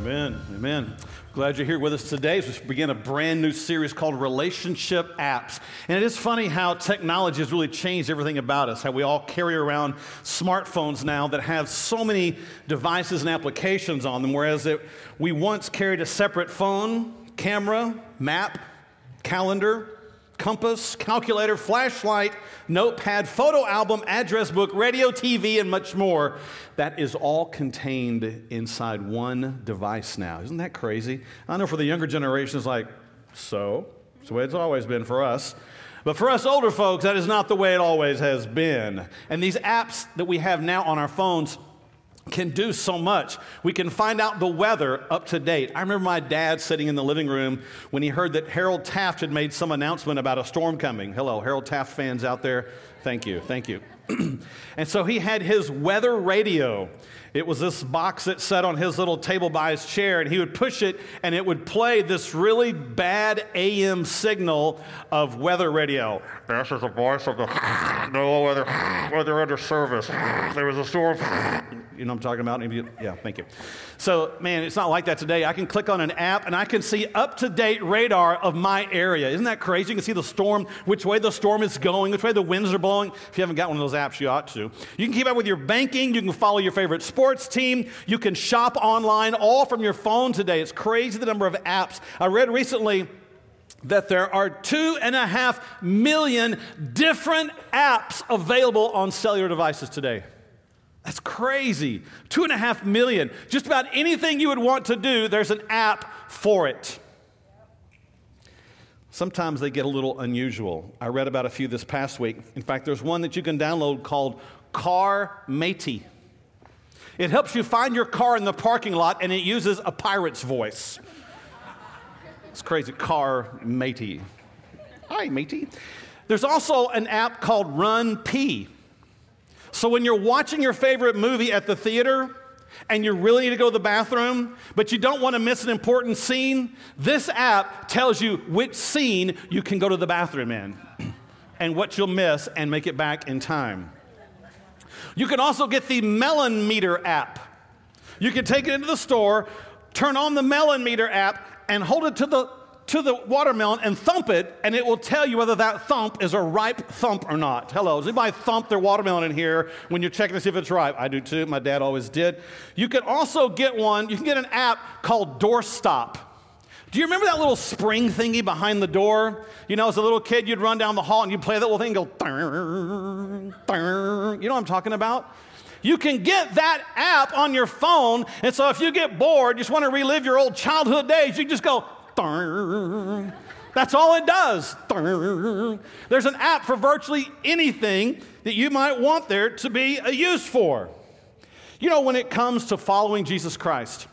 Amen. Amen. Glad you're here with us today as we begin a brand new series called Relationship Apps. And it is funny how technology has really changed everything about us, how we all carry around smartphones now that have so many devices and applications on them, whereas it, we once carried a separate phone, camera, map, calendar, compass, calculator, flashlight, notepad, photo album, address book, radio, TV, and much more. That is all contained inside one device now. Isn't that crazy? I know for the younger generation, it's like, so? It's the way it's always been for us. But for us older folks, that is not the way it always has been. And these apps that we have now on our phones, can do so much. We can find out the weather up to date. I remember my dad sitting in the living room when he heard that Harold Taft had made some announcement about a storm coming. Hello, Harold Taft fans out there. Thank you, thank you. And so he had his weather radio. It was this box that sat on his little table by his chair, and he would push it, and it would play this really bad AM signal of weather radio. This is the voice of the NOAA weather, weather under service. There was a storm. You know what I'm talking about? Yeah, thank you. So, man, it's not like that today. I can click on an app and I can see up to date radar of my area. Isn't that crazy? You can see the storm, which way the storm is going, which way the winds are blowing. If you haven't got one of those apps, you ought to. You can keep up with your banking. You can follow your favorite sports team. You can shop online, all from your phone today. It's crazy the number of apps. I read recently that there are two and a half million different apps available on cellular devices today. That's crazy. Two and a half million. Just about anything you would want to do, there's an app for it. Sometimes they get a little unusual. I read about a few this past week. In fact, there's one that you can download called Car Matey. It helps you find your car in the parking lot and it uses a pirate's voice. It's crazy. Car Matey. Hi, matey. There's also an app called RunPee. So when you're watching your favorite movie at the theater and you're really need to go to the bathroom, but you don't want to miss an important scene, this app tells you which scene you can go to the bathroom in and what you'll miss and make it back in time. You can also get the Melon Meter app. You can take it into the store, turn on the Melon Meter app, and hold it to the to the watermelon and thump it, and it will tell you whether that thump is a ripe thump or not. Hello, does anybody thump their watermelon in here when you're checking to see if it's ripe? I do too. My dad always did. You can also get one, you can get an app called Doorstop. Do you remember that little spring thingy behind the door? You know, as a little kid, you'd run down the hall and you'd play that little thing and go, you know what I'm talking about? You can get that app on your phone, and so if you get bored, you just want to relive your old childhood days, you just go, that's all it does. There's an app for virtually anything that you might want there to be a use for. You know, when it comes to following Jesus Christ,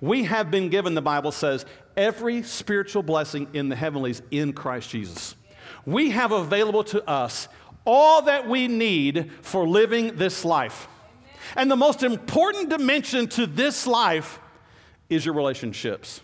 we have been given, the Bible says, every spiritual blessing in the heavenlies in Christ Jesus. We have available to us all that we need for living this life. And the most important dimension to this life is your relationships.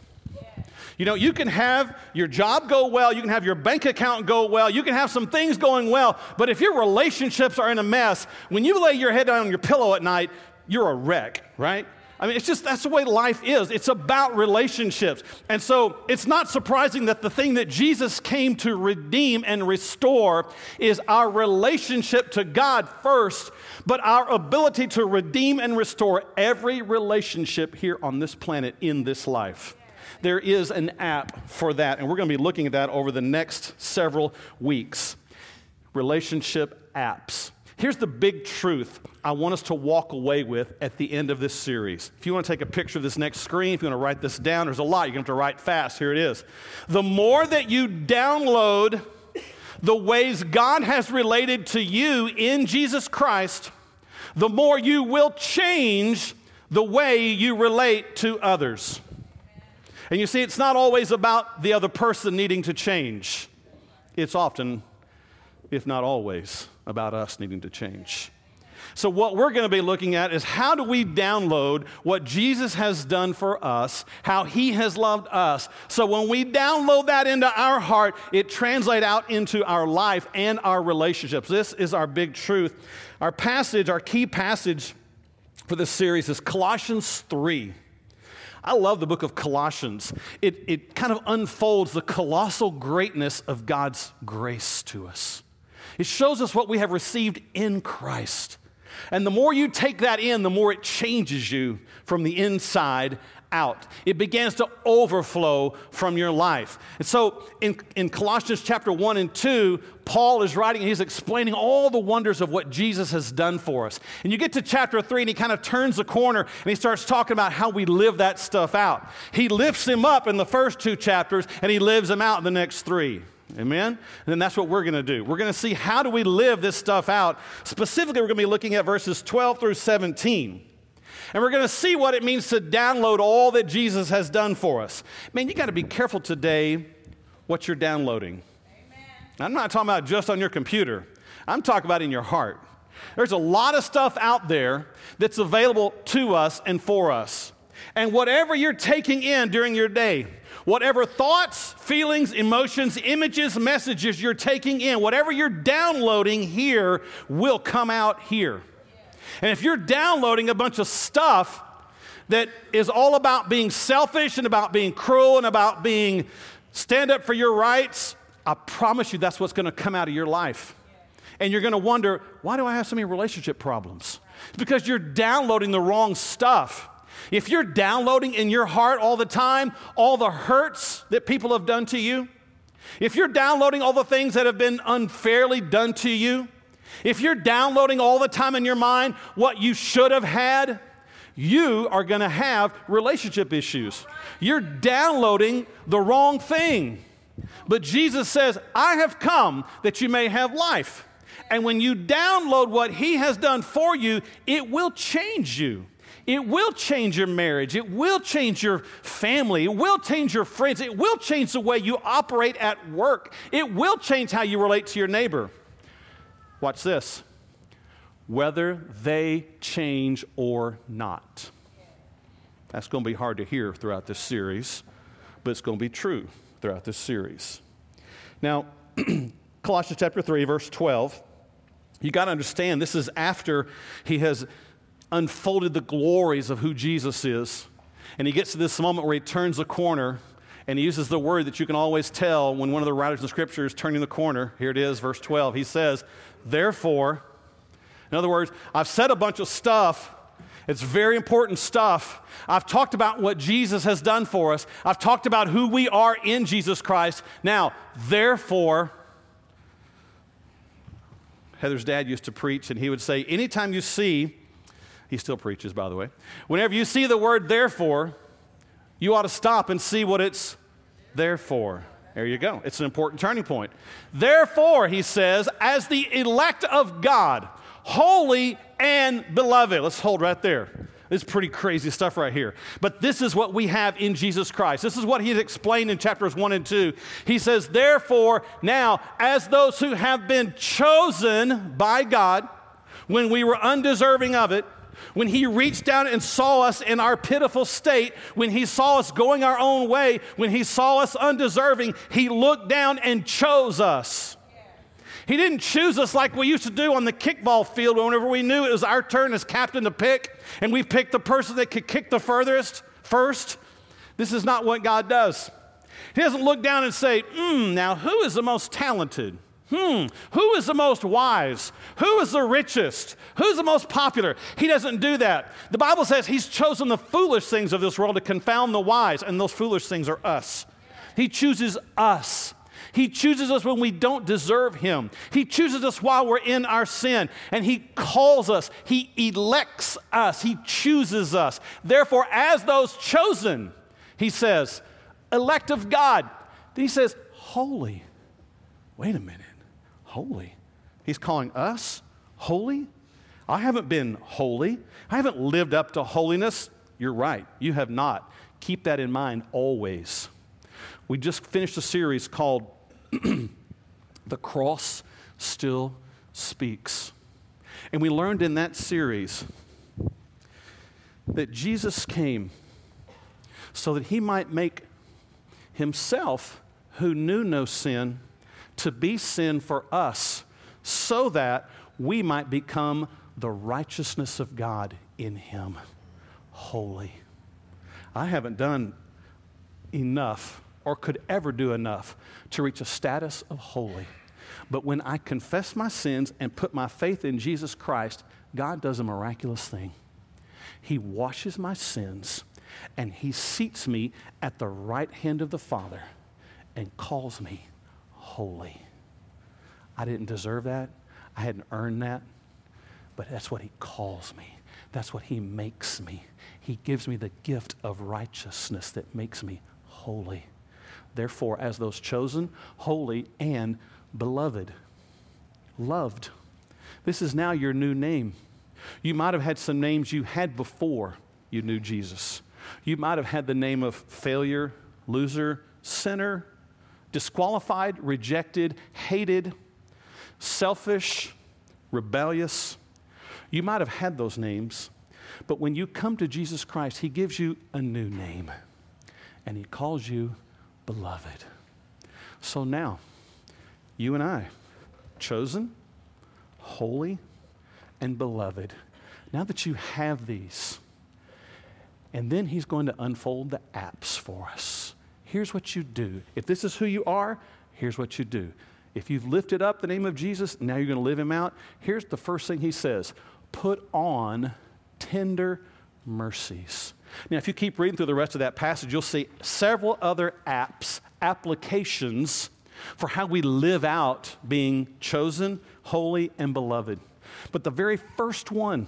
You know, you can have your job go well, you can have your bank account go well, you can have some things going well, but if your relationships are in a mess, when you lay your head down on your pillow at night, you're a wreck, right? I mean, it's just that's the way life is. It's about relationships. And so it's not surprising that the thing that Jesus came to redeem and restore is our relationship to God first, but our ability to redeem and restore every relationship here on this planet in this life there is an app for that. And we're going to be looking at that over the next several weeks. Relationship apps. Here's the big truth I want us to walk away with at the end of this series. If you want to take a picture of this next screen, if you want to write this down, there's a lot. You're going to have to write fast. Here it is. The more that you download the ways God has related to you in Jesus Christ, the more you will change the way you relate to others. And you see, it's not always about the other person needing to change, it's often, if not always, about us needing to change. So, what we're going to be looking at is how do we download what Jesus has done for us, how he has loved us. So, when we download that into our heart, it translates out into our life and our relationships. This is our big truth. Our passage, our key passage for this series is Colossians 3. I love the book of Colossians. It, it kind of unfolds the colossal greatness of God's grace to us. It shows us what we have received in Christ. And the more you take that in, the more it changes you from the inside out. It begins to overflow from your life. And so in, in Colossians chapter 1 and 2, Paul is writing and he's explaining all the wonders of what Jesus has done for us. And you get to chapter 3 and he kind of turns the corner and he starts talking about how we live that stuff out. He lifts him up in the first two chapters and he lives him out in the next three. Amen? And then that's what we're going to do. We're going to see how do we live this stuff out. Specifically, we're going to be looking at verses 12 through 17. And we're going to see what it means to download all that Jesus has done for us. Man, you got to be careful today what you're downloading. Amen. I'm not talking about just on your computer, I'm talking about in your heart. There's a lot of stuff out there that's available to us and for us. And whatever you're taking in during your day, whatever thoughts, feelings, emotions, images, messages you're taking in, whatever you're downloading here will come out here. And if you're downloading a bunch of stuff that is all about being selfish and about being cruel and about being stand up for your rights, I promise you that's what's going to come out of your life. And you're going to wonder, why do I have so many relationship problems? It's because you're downloading the wrong stuff. If you're downloading in your heart all the time all the hurts that people have done to you, if you're downloading all the things that have been unfairly done to you, if you're downloading all the time in your mind what you should have had, you are going to have relationship issues. You're downloading the wrong thing. But Jesus says, I have come that you may have life. And when you download what He has done for you, it will change you. It will change your marriage. It will change your family. It will change your friends. It will change the way you operate at work. It will change how you relate to your neighbor. Watch this. Whether they change or not. That's going to be hard to hear throughout this series, but it's going to be true throughout this series. Now, Colossians chapter 3, verse 12, you got to understand this is after he has unfolded the glories of who Jesus is. And he gets to this moment where he turns the corner and he uses the word that you can always tell when one of the writers in Scripture is turning the corner. Here it is, verse 12. He says, Therefore, in other words, I've said a bunch of stuff. It's very important stuff. I've talked about what Jesus has done for us. I've talked about who we are in Jesus Christ. Now, therefore, Heather's dad used to preach, and he would say, Anytime you see, he still preaches, by the way, whenever you see the word therefore, you ought to stop and see what it's there for. There you go. It's an important turning point. Therefore, he says, as the elect of God, holy and beloved. Let's hold right there. This is pretty crazy stuff right here. But this is what we have in Jesus Christ. This is what he's explained in chapters 1 and 2. He says, Therefore, now, as those who have been chosen by God, when we were undeserving of it, when He reached down and saw us in our pitiful state, when He saw us going our own way, when He saw us undeserving, He looked down and chose us. He didn't choose us like we used to do on the kickball field whenever we knew it was our turn as captain to pick, and we picked the person that could kick the furthest first. This is not what God does. He doesn't look down and say, hmm, now who is the most talented? Hmm, who is the most wise? Who is the richest? Who's the most popular? He doesn't do that. The Bible says he's chosen the foolish things of this world to confound the wise, and those foolish things are us. He chooses us. He chooses us when we don't deserve Him. He chooses us while we're in our sin, and He calls us. He elects us. He chooses us. Therefore, as those chosen, He says, elect of God. Then He says, holy. Wait a minute holy. He's calling us holy. I haven't been holy. I haven't lived up to holiness. You're right. You have not. Keep that in mind always. We just finished a series called The Cross Still Speaks. And we learned in that series that Jesus came so that he might make himself, who knew no sin, to be sin for us so that we might become the righteousness of God in him. Holy. I haven't done enough or could ever do enough to reach a status of holy. But when I confess my sins and put my faith in Jesus Christ, God does a miraculous thing. He washes my sins and He seats me at the right hand of the Father and calls me holy. I didn't deserve that, I hadn't earned that, but that's what He calls me. That's what He makes me. He gives me the gift of righteousness that makes me holy. Therefore, as those chosen, holy, and beloved, loved. This is now your new name. You might have had some names you had before you knew Jesus. You might have had the name of failure, loser, sinner, disqualified, rejected, hated, selfish, rebellious. You might have had those names, but when you come to Jesus Christ, He gives you a new name and He calls you beloved. So now, you and I, chosen, holy, and beloved, now that you have these, and then he's going to unfold the apps for us. Here's what you do. If this is who you are, here's what you do. If you've lifted up the name of Jesus, now you're going to live him out. Here's the first thing he says put on tender mercies. Now, if you keep reading through the rest of that passage, you'll see several other apps, applications for how we live out being chosen, holy, and beloved. But the very first one,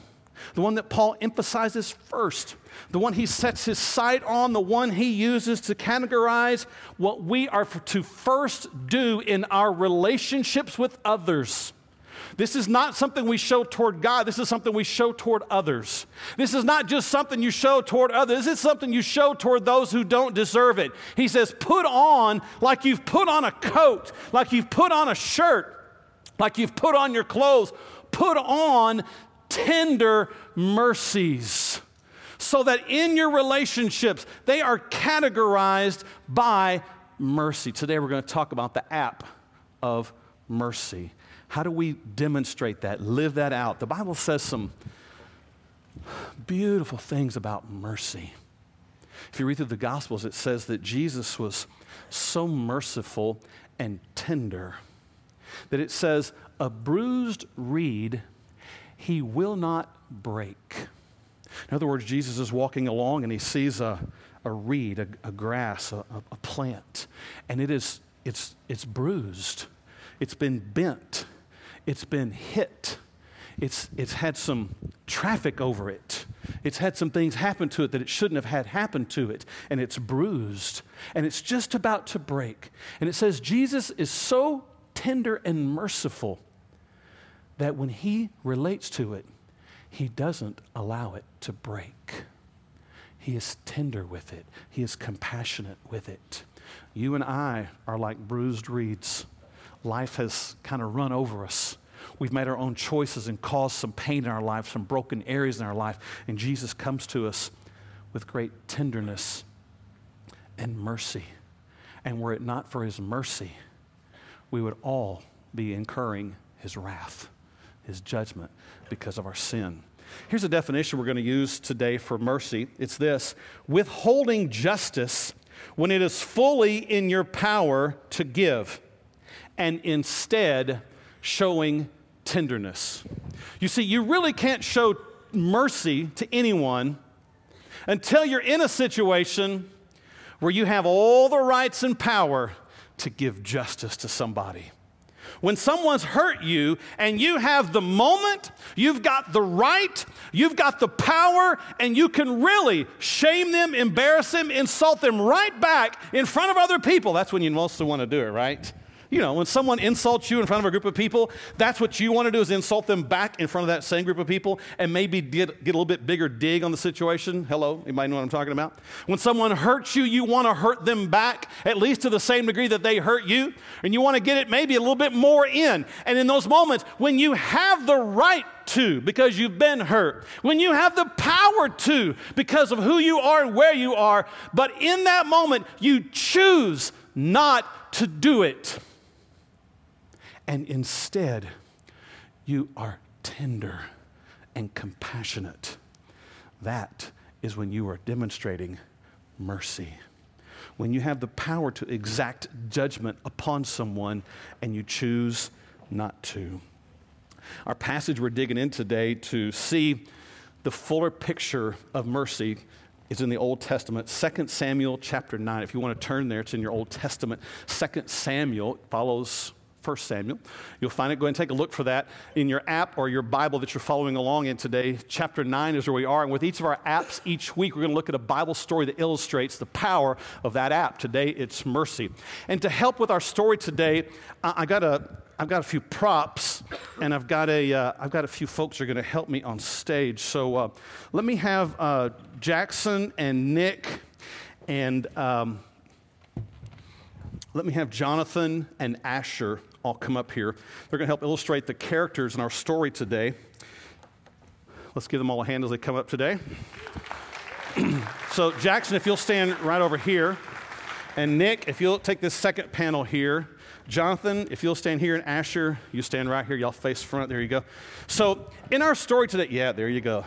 the one that Paul emphasizes first, the one he sets his sight on, the one he uses to categorize what we are to first do in our relationships with others this is not something we show toward God. This is something we show toward others. This is not just something you show toward others. This is something you show toward those who don't deserve it. He says, put on like you've put on a coat, like you've put on a shirt, like you've put on your clothes. Put on tender mercies so that in your relationships, they are categorized by mercy. Today, we're going to talk about the app of mercy. How do we demonstrate that, live that out? The Bible says some beautiful things about mercy. If you read through the Gospels, it says that Jesus was so merciful and tender that it says, A bruised reed he will not break. In other words, Jesus is walking along and he sees a, a reed, a, a grass, a, a plant, and it is, it's, it's bruised, it's been bent, it's been hit. It's, it's had some traffic over it. It's had some things happen to it that it shouldn't have had happen to it. And it's bruised. And it's just about to break. And it says Jesus is so tender and merciful that when he relates to it, he doesn't allow it to break. He is tender with it, he is compassionate with it. You and I are like bruised reeds life has kind of run over us. We've made our own choices and caused some pain in our life, some broken areas in our life. And Jesus comes to us with great tenderness and mercy. And were it not for his mercy, we would all be incurring his wrath, his judgment because of our sin. Here's a definition we're going to use today for mercy it's this withholding justice when it is fully in your power to give and instead showing tenderness. You see, you really can't show mercy to anyone until you're in a situation where you have all the rights and power to give justice to somebody. When someone's hurt you and you have the moment, you've got the right, you've got the power, and you can really shame them, embarrass them, insult them right back in front of other people, that's when you mostly want to do it, right? You know, when someone insults you in front of a group of people, that's what you want to do is insult them back in front of that same group of people and maybe get, get a little bit bigger dig on the situation. Hello, anybody know what I'm talking about? When someone hurts you, you want to hurt them back, at least to the same degree that they hurt you, and you want to get it maybe a little bit more in. And in those moments, when you have the right to because you've been hurt, when you have the power to because of who you are and where you are, but in that moment, you choose not to do it and instead you are tender and compassionate. That is when you are demonstrating mercy. When you have the power to exact judgment upon someone and you choose not to. Our passage we're digging in today to see the fuller picture of mercy is in the Old Testament, 2 Samuel chapter 9. If you want to turn there, it's in your Old Testament. 2 Samuel follows 1 Samuel. You'll find it. Go ahead and take a look for that in your app or your Bible that you're following along in today. Chapter 9 is where we are. And with each of our apps each week, we're going to look at a Bible story that illustrates the power of that app. Today, it's mercy. And to help with our story today, I got a I've got a few props, and I've got a have uh, got a few folks who are going to help me on stage. So uh, let me have uh, Jackson and Nick, and um, let me have Jonathan and Asher all come up here. They're going to help illustrate the characters in our story today. Let's give them all a hand as they come up today. so Jackson, if you'll stand right over here, and Nick, if you'll take this second panel here. Jonathan, if you'll stand here, and Asher, you stand right here. Y'all face front. There you go. So, in our story today, yeah, there you go.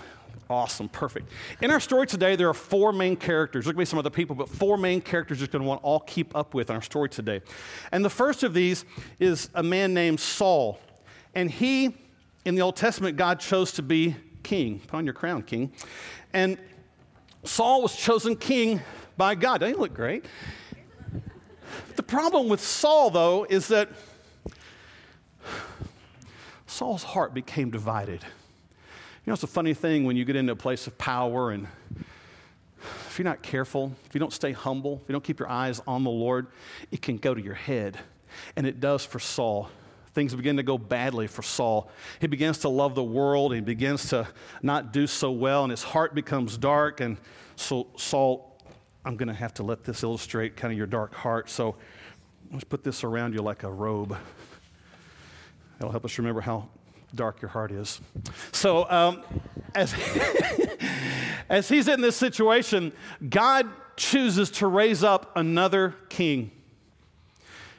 Awesome, perfect. In our story today, there are four main characters. There could be some other people, but four main characters you're going to want to all keep up with in our story today. And the first of these is a man named Saul. And he, in the Old Testament, God chose to be king. Put on your crown, king. And Saul was chosen king by God. Doesn't he look great? The problem with Saul, though, is that Saul's heart became divided. You know, it's a funny thing when you get into a place of power and if you're not careful, if you don't stay humble, if you don't keep your eyes on the Lord, it can go to your head. And it does for Saul. Things begin to go badly for Saul. He begins to love the world. He begins to not do so well, and his heart becomes dark. And so Saul I'm going to have to let this illustrate kind of your dark heart. So let's put this around you like a robe. That'll help us remember how dark your heart is. So, um, as, as he's in this situation, God chooses to raise up another king.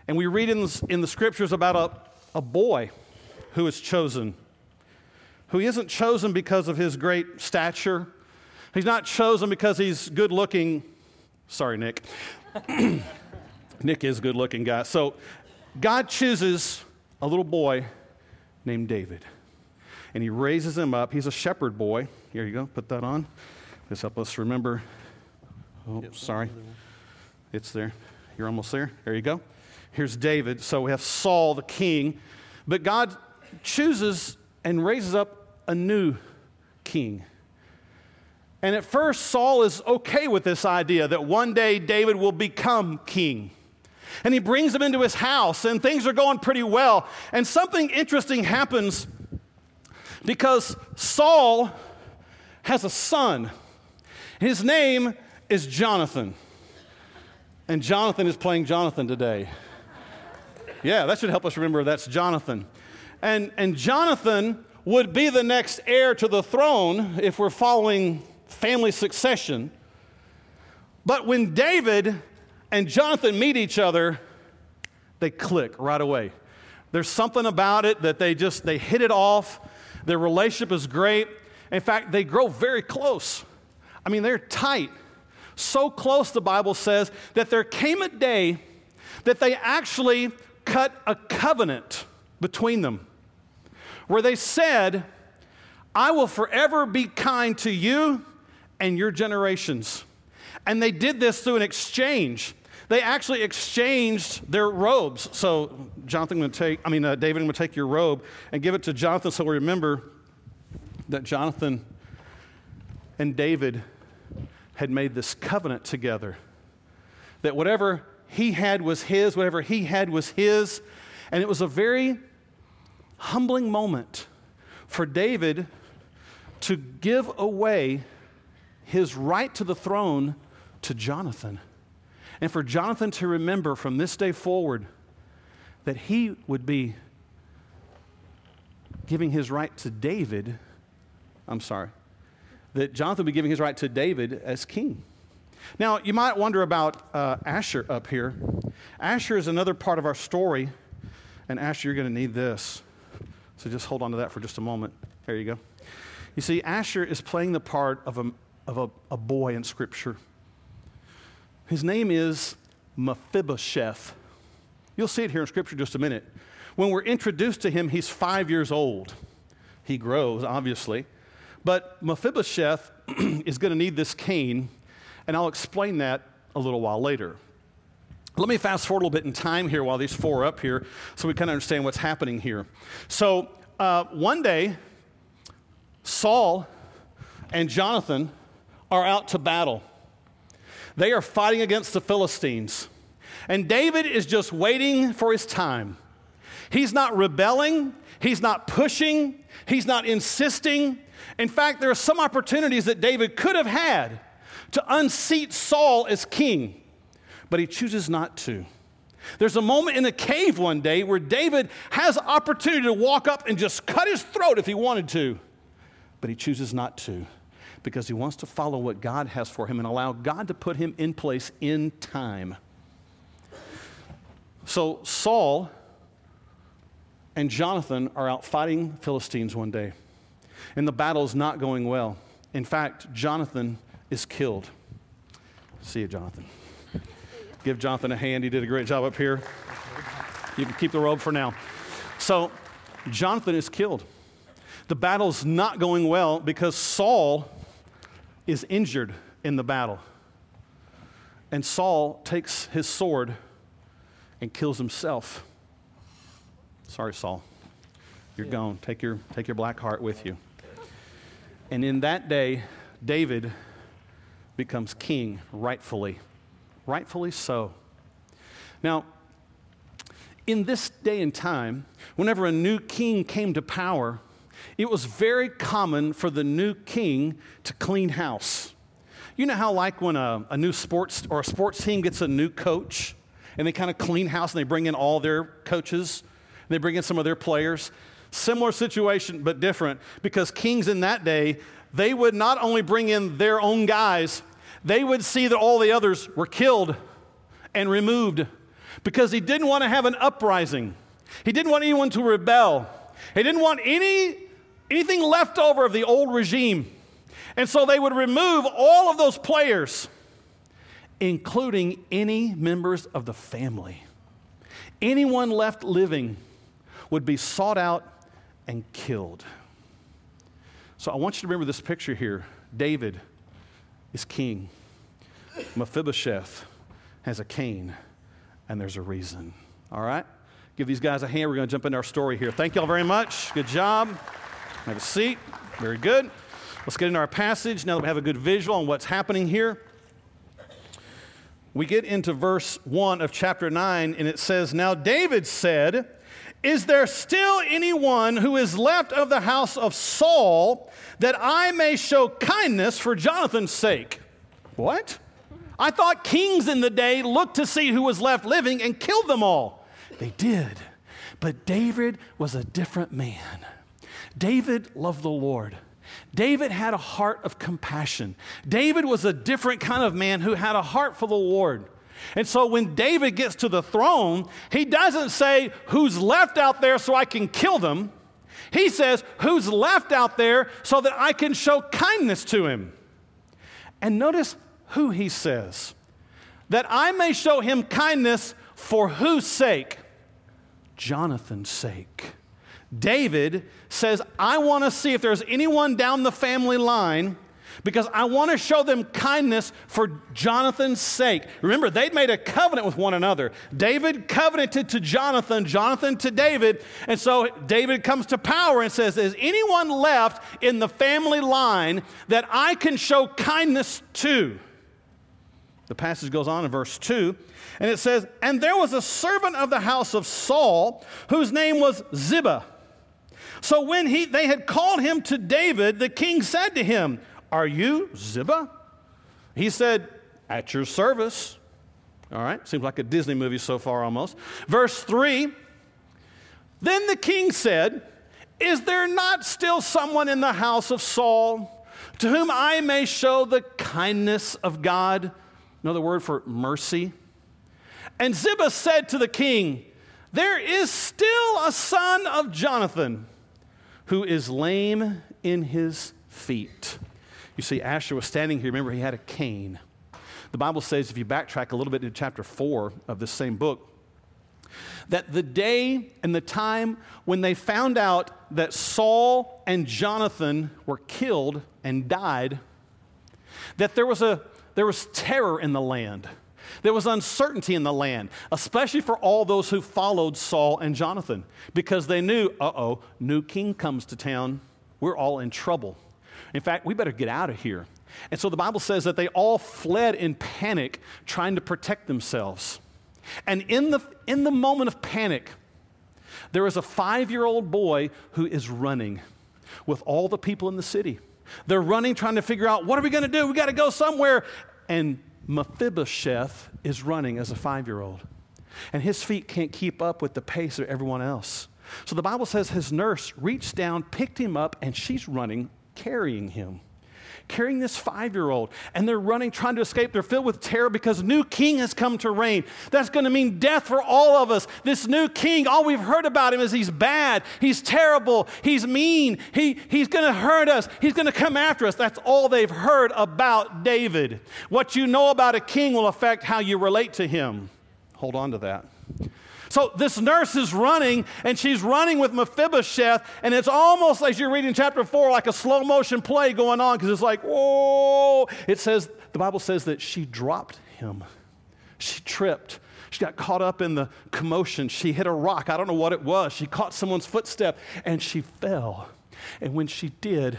And we read in the, in the scriptures about a, a boy who is chosen, who isn't chosen because of his great stature. He's not chosen because he's good looking Sorry, Nick. Nick is a good looking guy. So God chooses a little boy named David. And he raises him up. He's a shepherd boy. Here you go. Put that on. This help us remember. Oh, yep, sorry. It's there. You're almost there. There you go. Here's David. So we have Saul, the king. But God chooses and raises up a new king. And at first, Saul is okay with this idea that one day David will become king. And he brings them into his house, and things are going pretty well. And something interesting happens because Saul has a son. His name is Jonathan. And Jonathan is playing Jonathan today. Yeah, that should help us remember that's Jonathan. And, and Jonathan would be the next heir to the throne if we're following family succession. But when David and Jonathan meet each other, they click right away. There's something about it that they just they hit it off. Their relationship is great. In fact, they grow very close. I mean, they're tight. So close, the Bible says, that there came a day that they actually cut a covenant between them where they said, I will forever be kind to you and your generations. And they did this through an exchange. They actually exchanged their robes. So Jonathan would take, I mean, uh, David would take your robe and give it to Jonathan. So we remember that Jonathan and David had made this covenant together. That whatever he had was his, whatever he had was his. And it was a very humbling moment for David to give away his right to the throne to Jonathan. And for Jonathan to remember from this day forward that he would be giving his right to David. I'm sorry. That Jonathan would be giving his right to David as king. Now, you might wonder about uh, Asher up here. Asher is another part of our story. And Asher, you're going to need this. So just hold on to that for just a moment. There you go. You see, Asher is playing the part of a, of a, a boy in Scripture His name is Mephibosheth. You'll see it here in Scripture just a minute. When we're introduced to him, he's five years old. He grows, obviously. But Mephibosheth is going to need this cane, and I'll explain that a little while later. Let me fast forward a little bit in time here while these four are up here so we kind of understand what's happening here. So, uh, one day, Saul and Jonathan are out to battle. They are fighting against the Philistines. And David is just waiting for his time. He's not rebelling, he's not pushing, he's not insisting. In fact, there are some opportunities that David could have had to unseat Saul as king, but he chooses not to. There's a moment in a cave one day where David has opportunity to walk up and just cut his throat if he wanted to, but he chooses not to because he wants to follow what God has for him and allow God to put him in place in time. So Saul and Jonathan are out fighting Philistines one day, and the battle is not going well. In fact, Jonathan is killed. See you, Jonathan. Give Jonathan a hand. He did a great job up here. You can keep the robe for now. So, Jonathan is killed. The battle's not going well because Saul is injured in the battle. And Saul takes his sword and kills himself. Sorry, Saul. You're yeah. gone. Take your, take your black heart with you. And in that day, David becomes king rightfully. Rightfully so. Now, in this day and time, whenever a new king came to power, it was very common for the new king to clean house. You know how, like, when a, a new sports or a sports team gets a new coach and they kind of clean house and they bring in all their coaches, they bring in some of their players? Similar situation, but different because kings in that day, they would not only bring in their own guys, they would see that all the others were killed and removed because he didn't want to have an uprising. He didn't want anyone to rebel. He didn't want any anything left over of the old regime. And so they would remove all of those players, including any members of the family. Anyone left living would be sought out and killed. So I want you to remember this picture here. David is king. Mephibosheth has a cane, and there's a reason. All right? Give these guys a hand. We're going to jump into our story here. Thank you all very much. Good job. Have a seat. Very good. Let's get into our passage now that we have a good visual on what's happening here. We get into verse 1 of chapter 9, and it says, Now David said, Is there still anyone who is left of the house of Saul that I may show kindness for Jonathan's sake? What? I thought kings in the day looked to see who was left living and killed them all. They did. But David was a different man. David loved the Lord. David had a heart of compassion. David was a different kind of man who had a heart for the Lord. And so when David gets to the throne, he doesn't say, Who's left out there so I can kill them? He says, Who's left out there so that I can show kindness to him? And notice who he says that I may show him kindness for whose sake? Jonathan's sake. David says, I want to see if there's anyone down the family line because I want to show them kindness for Jonathan's sake. Remember, they'd made a covenant with one another. David covenanted to Jonathan, Jonathan to David. And so David comes to power and says, Is anyone left in the family line that I can show kindness to? The passage goes on in verse 2, and it says, And there was a servant of the house of Saul whose name was Ziba. So when he, they had called him to David, the king said to him, Are you Ziba? He said, At your service. All right, seems like a Disney movie so far almost. Verse 3 Then the king said, Is there not still someone in the house of Saul to whom I may show the kindness of God? Another word for mercy. And Ziba said to the king, There is still a son of Jonathan who is lame in his feet. You see, Asher was standing here. Remember, he had a cane. The Bible says, if you backtrack a little bit into chapter 4 of this same book, that the day and the time when they found out that Saul and Jonathan were killed and died, that there was, a, there was terror in the land. There was uncertainty in the land, especially for all those who followed Saul and Jonathan, because they knew, uh oh, new king comes to town. We're all in trouble. In fact, we better get out of here. And so the Bible says that they all fled in panic, trying to protect themselves. And in the, in the moment of panic, there is a five year old boy who is running with all the people in the city. They're running, trying to figure out what are we going to do? We got to go somewhere. And Mephibosheth is running as a five year old. And his feet can't keep up with the pace of everyone else. So the Bible says his nurse reached down, picked him up, and she's running, carrying him carrying this five year old, and they're running, trying to escape. They're filled with terror because a new king has come to reign. That's going to mean death for all of us. This new king, all we've heard about him is he's bad, he's terrible, he's mean, he, he's going to hurt us, he's going to come after us. That's all they've heard about David. What you know about a king will affect how you relate to him. Hold on to that. So this nurse is running, and she's running with Mephibosheth, and it's almost like you're reading chapter four, like a slow motion play going on, because it's like, whoa. It says, the Bible says that she dropped him. She tripped. She got caught up in the commotion. She hit a rock. I don't know what it was. She caught someone's footstep, and she fell. And when she did,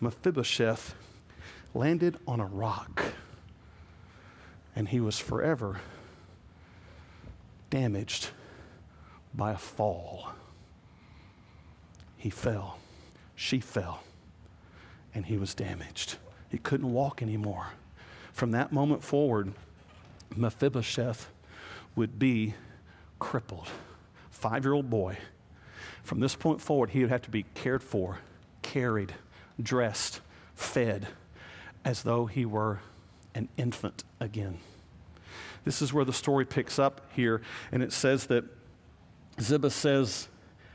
Mephibosheth landed on a rock, and he was forever damaged by a fall. He fell, she fell, and he was damaged. He couldn't walk anymore. From that moment forward, Mephibosheth would be crippled. Five year old boy. From this point forward, he would have to be cared for, carried, dressed, fed, as though he were an infant again. This is where the story picks up here, and it says that Ziba says,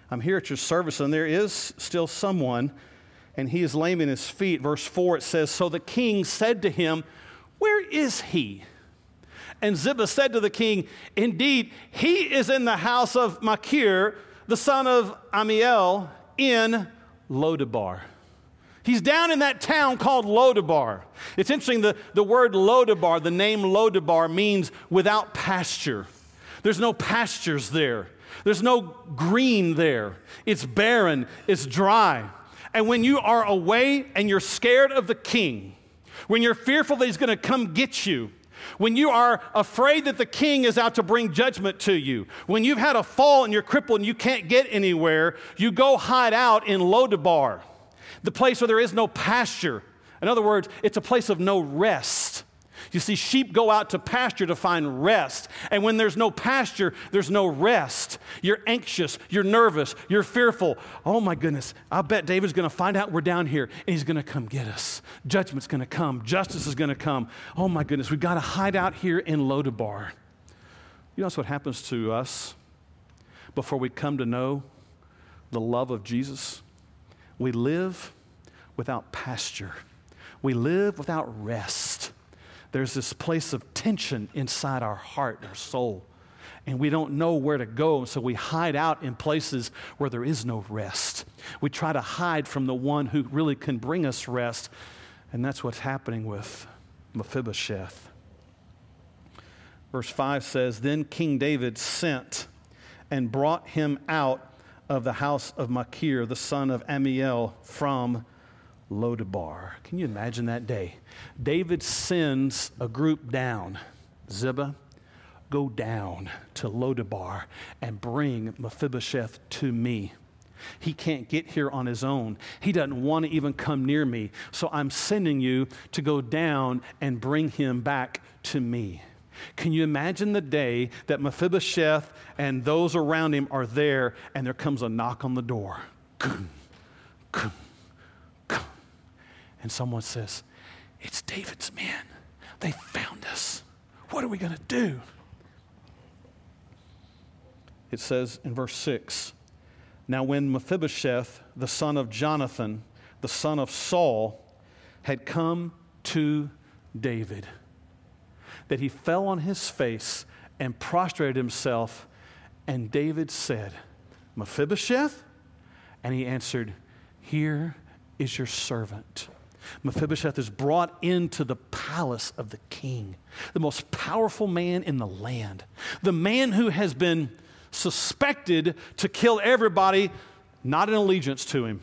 I'm here at your service, and there is still someone, and he is lame in his feet. Verse 4, it says, So the king said to him, Where is he? And Ziba said to the king, Indeed, he is in the house of Machir, the son of Amiel, in Lodabar. He's down in that town called Lodabar. It's interesting, the, the word Lodabar, the name Lodabar, means without pasture. There's no pastures there, there's no green there. It's barren, it's dry. And when you are away and you're scared of the king, when you're fearful that he's going to come get you, when you are afraid that the king is out to bring judgment to you, when you've had a fall and you're crippled and you can't get anywhere, you go hide out in Lodabar the place where there is no pasture. In other words, it's a place of no rest. You see, sheep go out to pasture to find rest. And when there's no pasture, there's no rest. You're anxious, you're nervous, you're fearful. Oh my goodness, I bet David's to find out we're down here and he's to come get us. Judgment's to come, justice is to come. Oh my goodness, we've got to hide out here in Lodabar. You know, what happens to us before we come to know the love of Jesus. We live without pasture, we live without rest. There's this place of tension inside our heart, our soul, and we don't know where to go, so we hide out in places where there is no rest. We try to hide from the one who really can bring us rest, and that's what's happening with Mephibosheth. Verse 5 says Then King David sent and brought him out of the house of Machir, the son of Amiel, from Lodabar. Can you imagine that day? David sends a group down. Ziba, go down to Lodabar and bring Mephibosheth to me. He can't get here on his own. He doesn't want to even come near me. So I'm sending you to go down and bring him back to me. Can you imagine the day that Mephibosheth and those around him are there and there comes a knock on the door? And someone says, It's David's men. They found us. What are we going to do? It says in verse 6 Now, when Mephibosheth, the son of Jonathan, the son of Saul, had come to David that he fell on his face and prostrated himself. And David said, Mephibosheth? And he answered, Here is your servant. Mephibosheth is brought into the palace of the king, the most powerful man in the land, the man who has been suspected to kill everybody not in allegiance to him.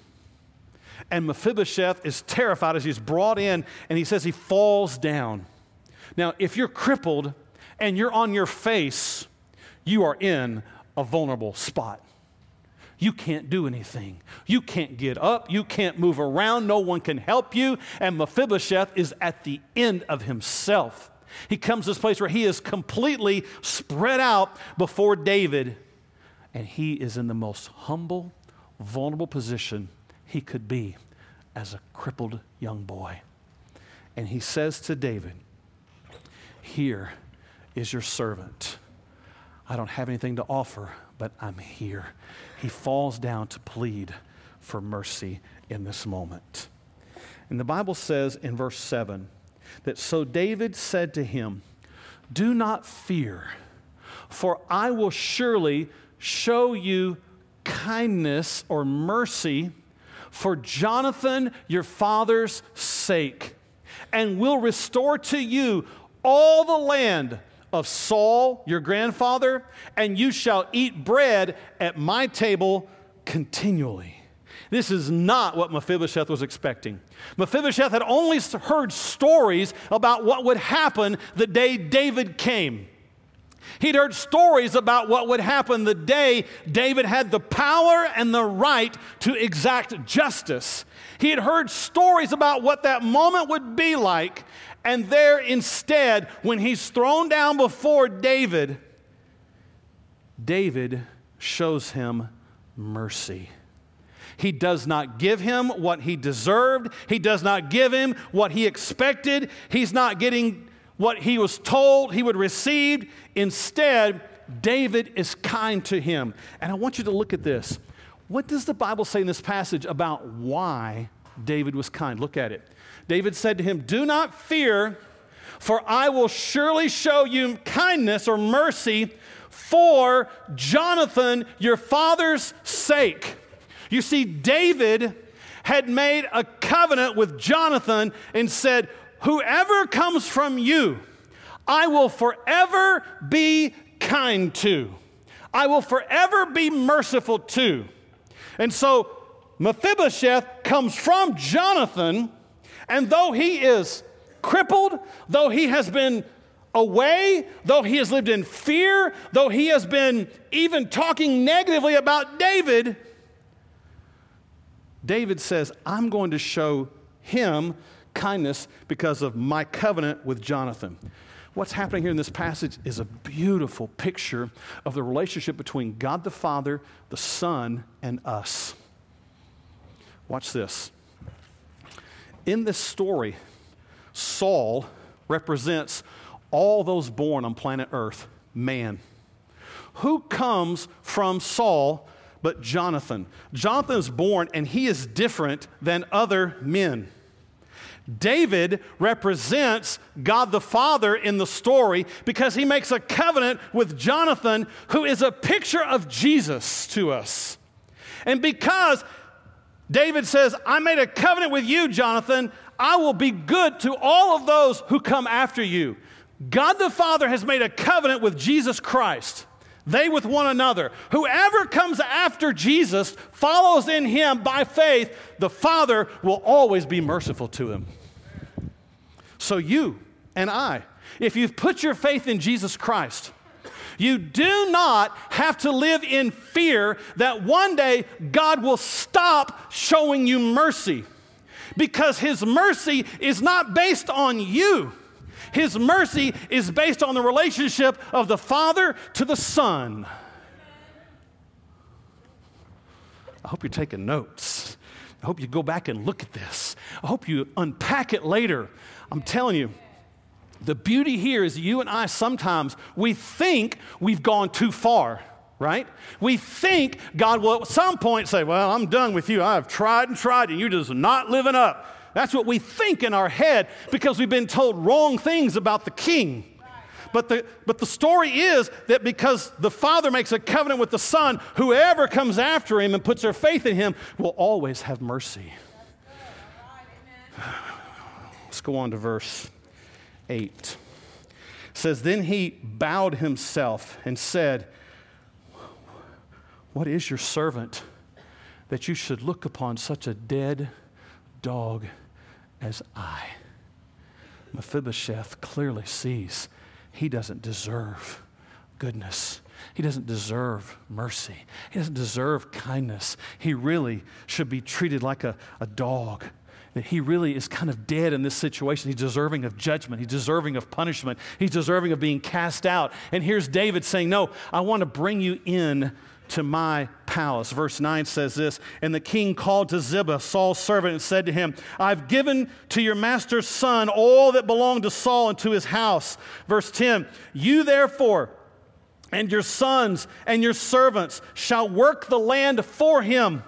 And Mephibosheth is terrified as he's brought in, and he says he falls down. Now, if you're crippled and you're on your face, you are in a vulnerable spot. You can't do anything. You can't get up. You can't move around. No one can help you. And Mephibosheth is at the end of himself. He comes to this place where he is completely spread out before David, and he is in the most humble, vulnerable position he could be as a crippled young boy. And he says to David, Here is your servant. I don't have anything to offer, but I'm here. He falls down to plead for mercy in this moment. And the Bible says in verse 7 that so David said to him, Do not fear, for I will surely show you kindness or mercy for Jonathan your father's sake, and will restore to you all the land of Saul, your grandfather, and you shall eat bread at my table continually. This is not what Mephibosheth was expecting. Mephibosheth had only heard stories about what would happen the day David came. He'd heard stories about what would happen the day David had the power and the right to exact justice. He had heard stories about what that moment would be like, and there instead, when he's thrown down before David, David shows him mercy. He does not give him what he deserved. He does not give him what he expected. He's not getting what he was told he would receive. Instead, David is kind to him. And I want you to look at this. What does the Bible say in this passage about why David was kind? Look at it. David said to him, Do not fear, for I will surely show you kindness or mercy for Jonathan, your father's sake. You see, David had made a covenant with Jonathan and said, Whoever comes from you, I will forever be kind to. I will forever be merciful to. And so Mephibosheth comes from Jonathan and though he is crippled, though he has been away, though he has lived in fear, though he has been even talking negatively about David, David says, I'm going to show him kindness because of my covenant with Jonathan. What's happening here in this passage is a beautiful picture of the relationship between God the Father, the Son, and us. Watch this. In this story, Saul represents all those born on planet Earth, man. Who comes from Saul but Jonathan? Jonathan is born and he is different than other men. David represents God the Father in the story because he makes a covenant with Jonathan, who is a picture of Jesus to us. And because David says, I made a covenant with you, Jonathan. I will be good to all of those who come after you. God the Father has made a covenant with Jesus Christ, they with one another. Whoever comes after Jesus follows in him by faith, the Father will always be merciful to him. So, you and I, if you've put your faith in Jesus Christ, you do not have to live in fear that one day God will stop showing you mercy because His mercy is not based on you. His mercy is based on the relationship of the Father to the Son. I hope you're taking notes. I hope you go back and look at this. I hope you unpack it later. I'm telling you, the beauty here is you and I sometimes we think we've gone too far, right? We think God will at some point say, Well, I'm done with you. I've tried and tried, and you're just not living up. That's what we think in our head because we've been told wrong things about the king. But the, but the story is that because the Father makes a covenant with the Son, whoever comes after him and puts their faith in him will always have mercy. Let's go on to verse 8. It says, Then he bowed himself and said, What is your servant that you should look upon such a dead dog as I? Mephibosheth clearly sees he doesn't deserve goodness. He doesn't deserve mercy. He doesn't deserve kindness. He really should be treated like a, a dog. That he really is kind of dead in this situation. He's deserving of judgment. He's deserving of punishment. He's deserving of being cast out. And here's David saying, No, I want to bring you in to my palace. Verse 9 says this And the king called to Ziba, Saul's servant, and said to him, I've given to your master's son all that belonged to Saul and to his house. Verse 10 You therefore and your sons and your servants shall work the land for him,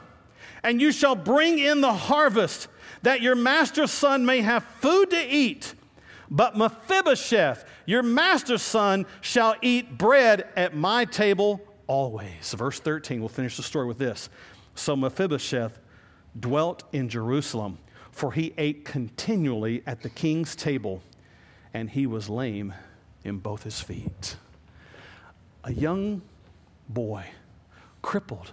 and you shall bring in the harvest, that your master's son may have food to eat. But Mephibosheth, your master's son, shall eat bread at my table always. Verse 13, we'll finish the story with this. So Mephibosheth dwelt in Jerusalem, for he ate continually at the king's table, and he was lame in both his feet. A young boy, crippled,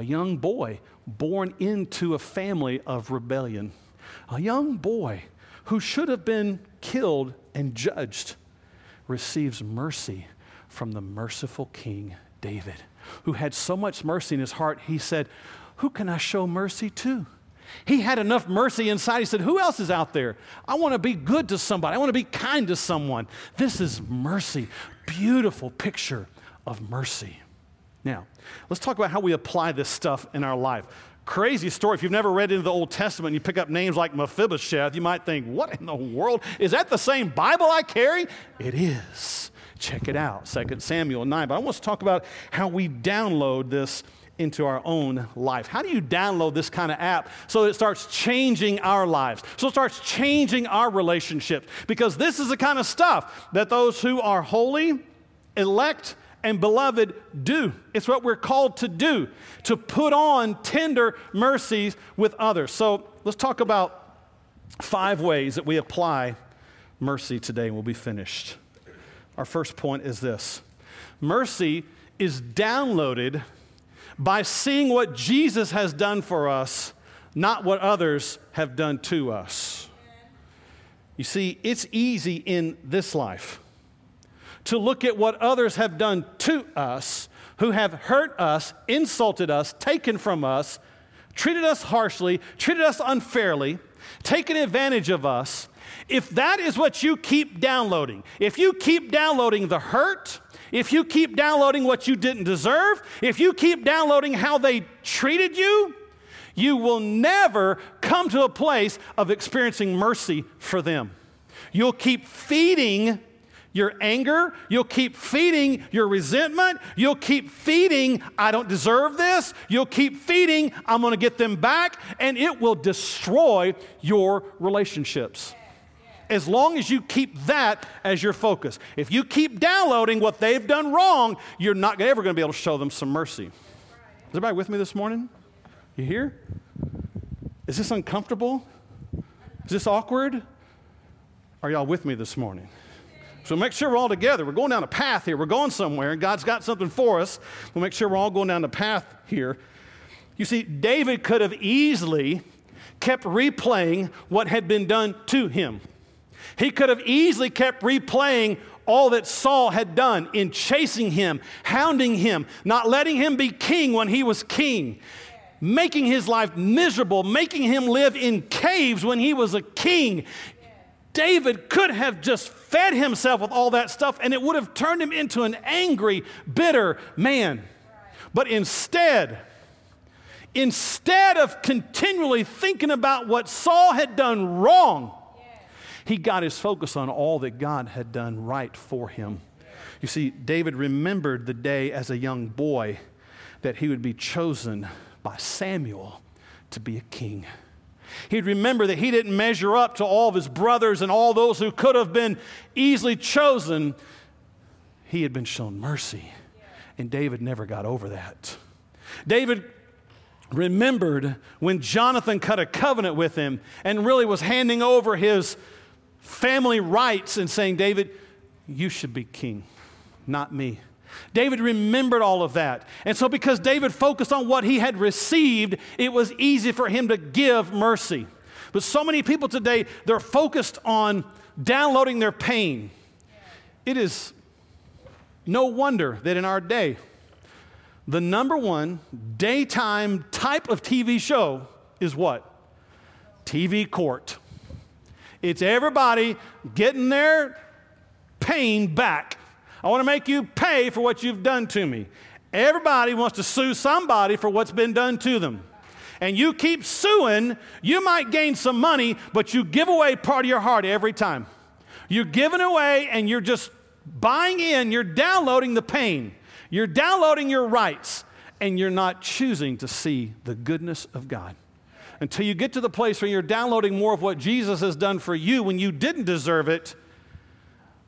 a young boy born into a family of rebellion, a young boy who should have been killed and judged, receives mercy from the merciful king David, who had so much mercy in his heart, he said, Who can I show mercy to? He had enough mercy inside. He said, Who else is out there? I want to be good to somebody. I want to be kind to someone. This is mercy. Beautiful picture of mercy. Now, let's talk about how we apply this stuff in our life. Crazy story. If you've never read into the Old Testament and you pick up names like Mephibosheth, you might think, What in the world? Is that the same Bible I carry? It is. Check it out, 2 Samuel 9. But I want to talk about how we download this into our own life. How do you download this kind of app so it starts changing our lives? So it starts changing our relationships? Because this is the kind of stuff that those who are holy, elect, and beloved do. It's what we're called to do, to put on tender mercies with others. So let's talk about five ways that we apply mercy today, and we'll be finished. Our first point is this mercy is downloaded by seeing what Jesus has done for us, not what others have done to us. You see, it's easy in this life to look at what others have done to us, who have hurt us, insulted us, taken from us, treated us harshly, treated us unfairly, taken advantage of us, if that is what you keep downloading, if you keep downloading the hurt, if you keep downloading what you didn't deserve, if you keep downloading how they treated you, you will never come to a place of experiencing mercy for them. You'll keep feeding your anger, you'll keep feeding your resentment, you'll keep feeding, I don't deserve this, you'll keep feeding, I'm gonna get them back, and it will destroy your relationships as long as you keep that as your focus. If you keep downloading what they've done wrong, you're not ever going to be able to show them some mercy. Is everybody with me this morning? You here? Is this uncomfortable? Is this awkward? Are y'all with me this morning? So make sure we're all together. We're going down a path here. We're going somewhere, and God's got something for us. We'll make sure we're all going down the path here. You see, David could have easily kept replaying what had been done to him. He could have easily kept replaying all that Saul had done in chasing him, hounding him, not letting him be king when he was king, making his life miserable, making him live in caves when he was a king. David could have just fed himself with all that stuff and it would have turned him into an angry, bitter man. But instead, instead of continually thinking about what Saul had done wrong, he got his focus on all that God had done right for him. You see, David remembered the day as a young boy that he would be chosen by Samuel to be a king. He'd remember that he didn't measure up to all of his brothers and all those who could have been easily chosen. He had been shown mercy. And David never got over that. David remembered when Jonathan cut a covenant with him and really was handing over his family rights and saying, David, you should be king, not me. David remembered all of that. And so, because David focused on what he had received, it was easy for him to give mercy. But so many people today, they're focused on downloading their pain. It is no wonder that in our day, the number one daytime type of TV show is what? TV court. It's everybody getting their pain back. I want to make you pay for what you've done to me. Everybody wants to sue somebody for what's been done to them. And you keep suing, you might gain some money, but you give away part of your heart every time. You're giving away and you're just buying in, you're downloading the pain, you're downloading your rights, and you're not choosing to see the goodness of God until you get to the place where you're downloading more of what Jesus has done for you when you didn't deserve it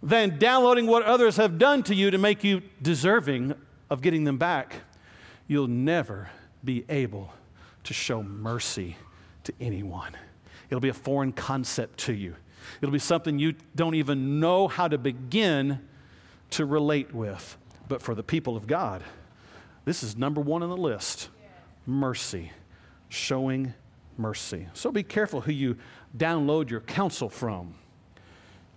than downloading what others have done to you to make you deserving of getting them back, you'll never be able to show mercy to anyone. It'll be a foreign concept to you. It'll be something you don't even know how to begin to relate with. But for the people of God, this is number one on the list mercy, showing mercy. So be careful who you download your counsel from.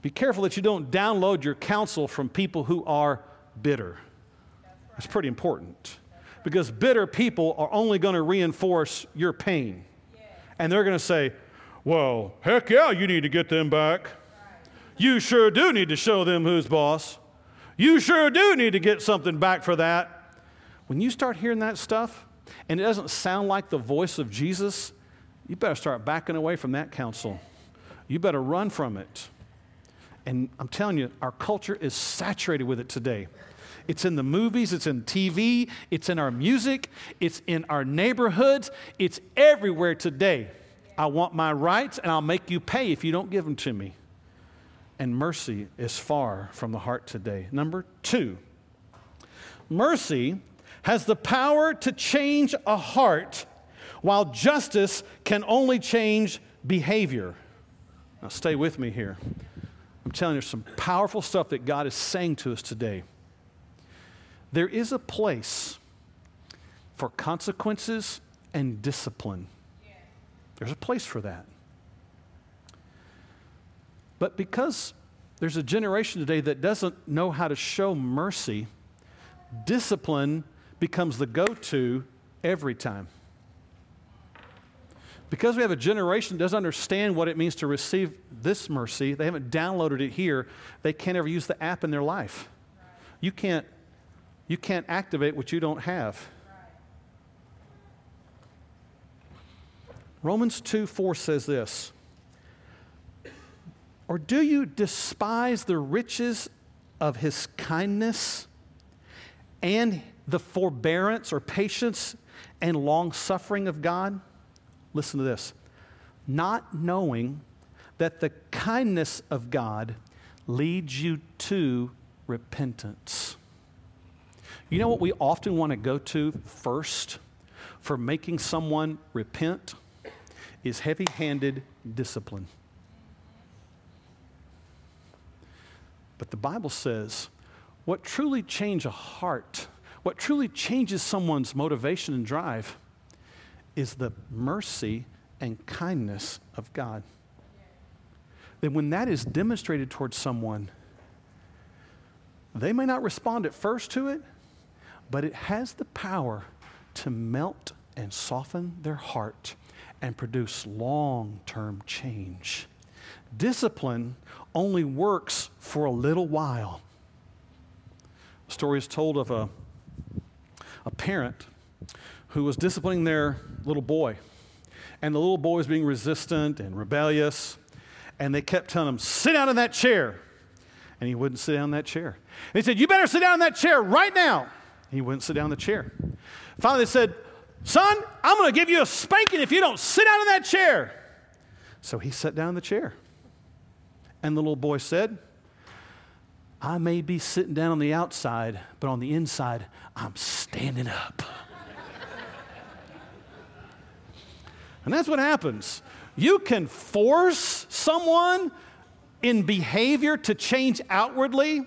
Be careful that you don't download your counsel from people who are bitter. It's pretty important because bitter people are only going to reinforce your pain. And they're going to say, well, heck yeah, you need to get them back. You sure do need to show them who's boss. You sure do need to get something back for that. When you start hearing that stuff and it doesn't sound like the voice of Jesus, you better start backing away from that counsel. You better run from it. And I'm telling you, our culture is saturated with it today. It's in the movies, it's in TV, it's in our music, it's in our neighborhoods, it's everywhere today. I want my rights and I'll make you pay if you don't give them to me. And mercy is far from the heart today. Number two, mercy has the power to change a heart while justice can only change behavior. Now, stay with me here. I'm telling you, some powerful stuff that God is saying to us today. There is a place for consequences and discipline. There's a place for that. But because there's a generation today that doesn't know how to show mercy, discipline becomes the go to every time. Because we have a generation that doesn't understand what it means to receive this mercy, they haven't downloaded it here, they can't ever use the app in their life. You can't, you can't activate what you don't have. Romans 2 4 says this Or do you despise the riches of his kindness and the forbearance or patience and long suffering of God? Listen to this, not knowing that the kindness of God leads you to repentance. You know what we often want to go to first for making someone repent is heavy handed discipline. But the Bible says what truly changes a heart, what truly changes someone's motivation and drive is the mercy and kindness of God. Then, when that is demonstrated towards someone, they may not respond at first to it, but it has the power to melt and soften their heart and produce long term change. Discipline only works for a little while. A story is told of a, a parent who was disciplining their little boy. And the little boy was being resistant and rebellious. And they kept telling him, Sit down in that chair. And he wouldn't sit down in that chair. They said, You better sit down in that chair right now. He wouldn't sit down in the chair. Finally, they said, Son, I'm going to give you a spanking if you don't sit down in that chair. So he sat down in the chair. And the little boy said, I may be sitting down on the outside, but on the inside, I'm standing up. And that's what happens. You can force someone in behavior to change outwardly,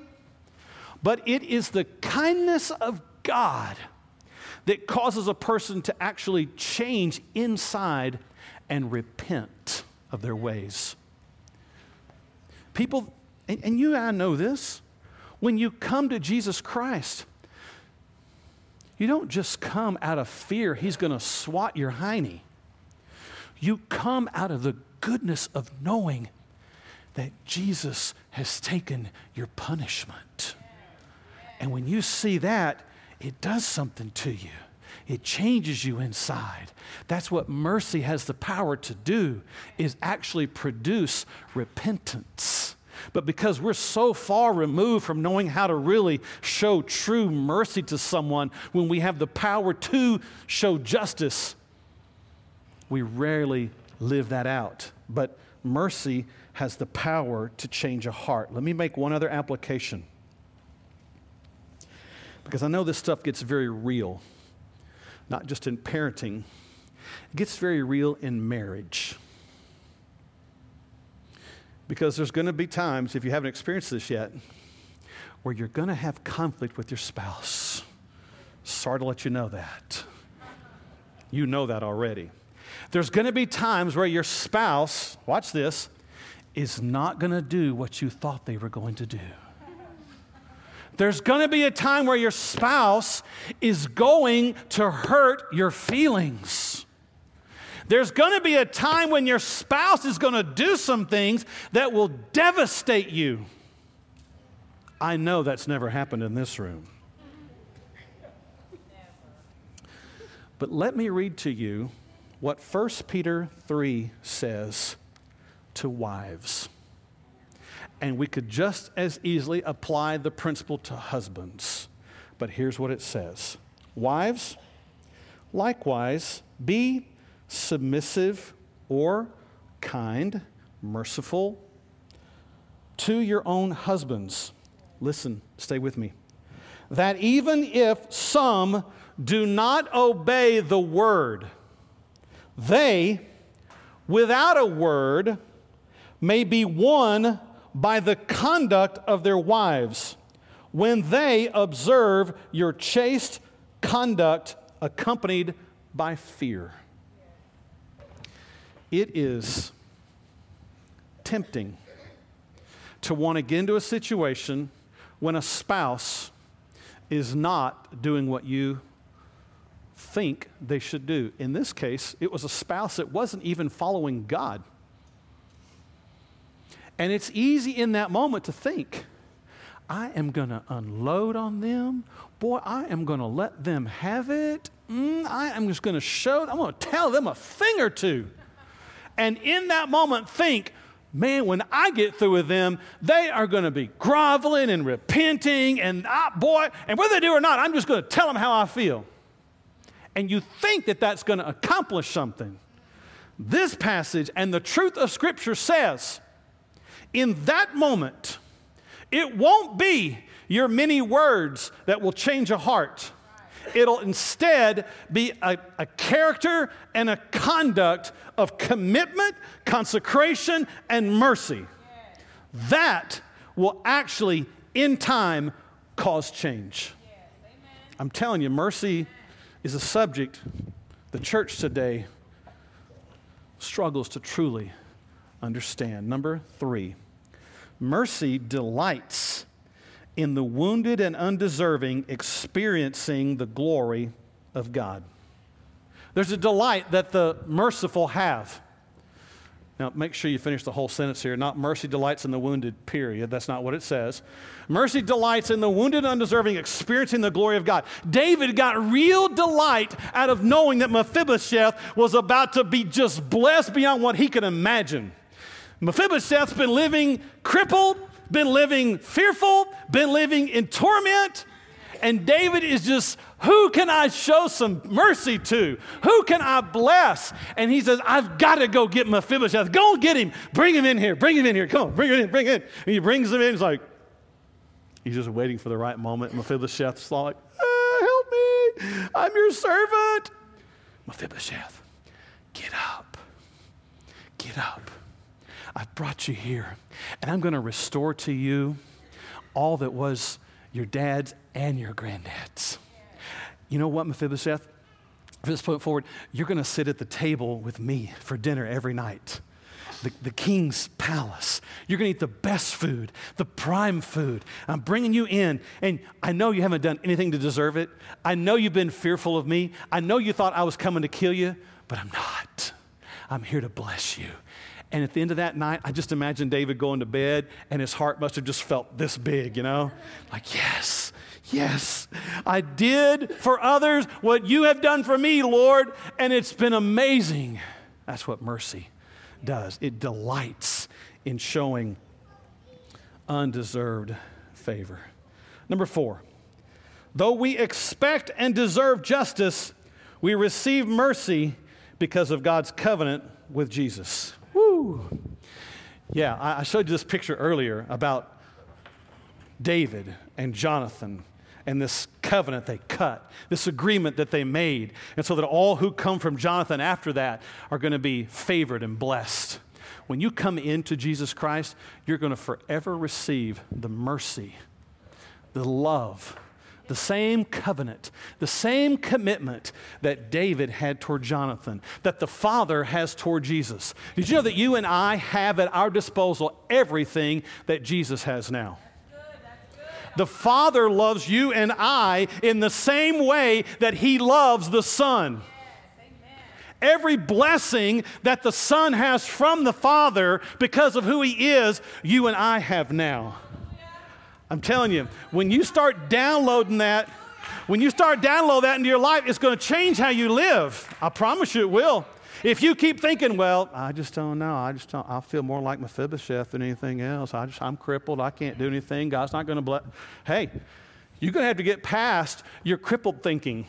but it is the kindness of God that causes a person to actually change inside and repent of their ways. People, and, and you and I know this, when you come to Jesus Christ, you don't just come out of fear, He's going to swat your hiney. You come out of the goodness of knowing that Jesus has taken your punishment. And when you see that, it does something to you. It changes you inside. That's what mercy has the power to do is actually produce repentance. But because we're so far removed from knowing how to really show true mercy to someone when we have the power to show justice, we rarely live that out. But mercy has the power to change a heart. Let me make one other application. Because I know this stuff gets very real, not just in parenting, it gets very real in marriage. Because there's going to be times, if you haven't experienced this yet, where you're going to have conflict with your spouse. Sorry to let you know that. You know that already. There's going to be times where your spouse, watch this, is not going to do what you thought they were going to do. There's going to be a time where your spouse is going to hurt your feelings. There's going to be a time when your spouse is going to do some things that will devastate you. I know that's never happened in this room. But let me read to you what 1 Peter 3 says to wives. And we could just as easily apply the principle to husbands. But here's what it says Wives, likewise, be submissive or kind, merciful to your own husbands. Listen, stay with me. That even if some do not obey the word, they, without a word, may be won by the conduct of their wives when they observe your chaste conduct accompanied by fear. It is tempting to want to get into a situation when a spouse is not doing what you think they should do. In this case, it was a spouse that wasn't even following God. And it's easy in that moment to think, I am going to unload on them. Boy, I am going to let them have it. Mm, I am just going to show, I'm going to tell them a thing or two. And in that moment, think, man, when I get through with them, they are going to be groveling and repenting. And I, boy, and whether they do or not, I'm just going to tell them how I feel. And you think that that's going to accomplish something. This passage and the truth of Scripture says, in that moment, it won't be your many words that will change a heart. It'll instead be a, a, character and a conduct of commitment, consecration, and mercy. That will actually, in time, cause change. I'm telling you, mercy is a subject the church today struggles to truly understand. Number three, mercy delights in the wounded and undeserving experiencing the glory of God. There's a delight that the merciful have. Now, make sure you finish the whole sentence here. Not mercy delights in the wounded, period. That's not what it says. Mercy delights in the wounded, undeserving, experiencing the glory of God. David got real delight out of knowing that Mephibosheth was about to be just blessed beyond what he could imagine. Mephibosheth's been living crippled, been living fearful, been living in torment. And David is just, who can I show some mercy to? Who can I bless? And he says, I've got to go get Mephibosheth. Go get him. Bring him in here. Bring him in here. Come on, bring him in. Bring him in. And he brings him in. He's like, he's just waiting for the right moment. Mephibosheth's like, ah, help me. I'm your servant. Mephibosheth, get up. Get up. I've brought you here, and I'm going to restore to you all that was your dad's and your granddad's. You know what, Mephibosheth? From this point forward, you're going to sit at the table with me for dinner every night. The, the, king's palace. You're going to eat the best food, the prime food. I'm bringing you in, and I know you haven't done anything to deserve it. I know you've been fearful of me. I know you thought I was coming to kill you, but I'm not. I'm here to bless you. And at the end of that night, I just imagine David going to bed and his heart must have just felt this big, you know? Like, yes, yes, I did for others what you have done for me, Lord, and it's been amazing. That's what mercy does. It delights in showing undeserved favor. Number four, though we expect and deserve justice, we receive mercy because of God's covenant with Jesus. Yeah, I showed you this picture earlier about David and Jonathan and this covenant they cut, this agreement that they made, and so that all who come from Jonathan after that are going to be favored and blessed. When you come into Jesus Christ, you're going to forever receive the mercy, the love, the same covenant, the same commitment that David had toward Jonathan, that the Father has toward Jesus. Did you know that you and I have at our disposal everything that Jesus has now? The Father loves you and I in the same way that He loves the Son. Every blessing that the Son has from the Father because of who He is, you and I have now. I'm telling you, when you start downloading that, when you start downloading that into your life, it's going to change how you live. I promise you it will. If you keep thinking, well, I just don't know. I just don't, I feel more like Mephibosheth than anything else. I just, I'm crippled. I can't do anything. God's not going to bless. Hey, you're going to have to get past your crippled thinking.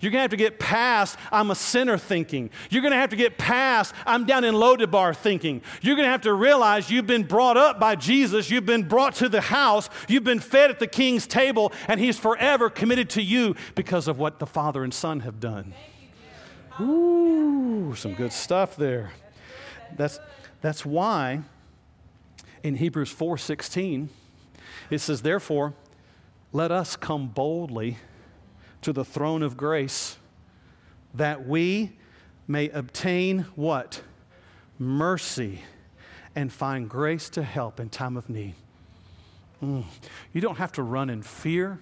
You're going to have to get past, I'm a sinner thinking. You're going to have to get past, I'm down in Lodabar thinking. You're going to have to realize you've been brought up by Jesus. You've been brought to the house. You've been fed at the king's table, and he's forever committed to you because of what the Father and Son have done. Ooh, some good stuff there. That's, that's why in Hebrews 4:16 it says, Therefore, let us come boldly to the throne of grace that we may obtain what? Mercy and find grace to help in time of need. Mm. You don't have to run in fear.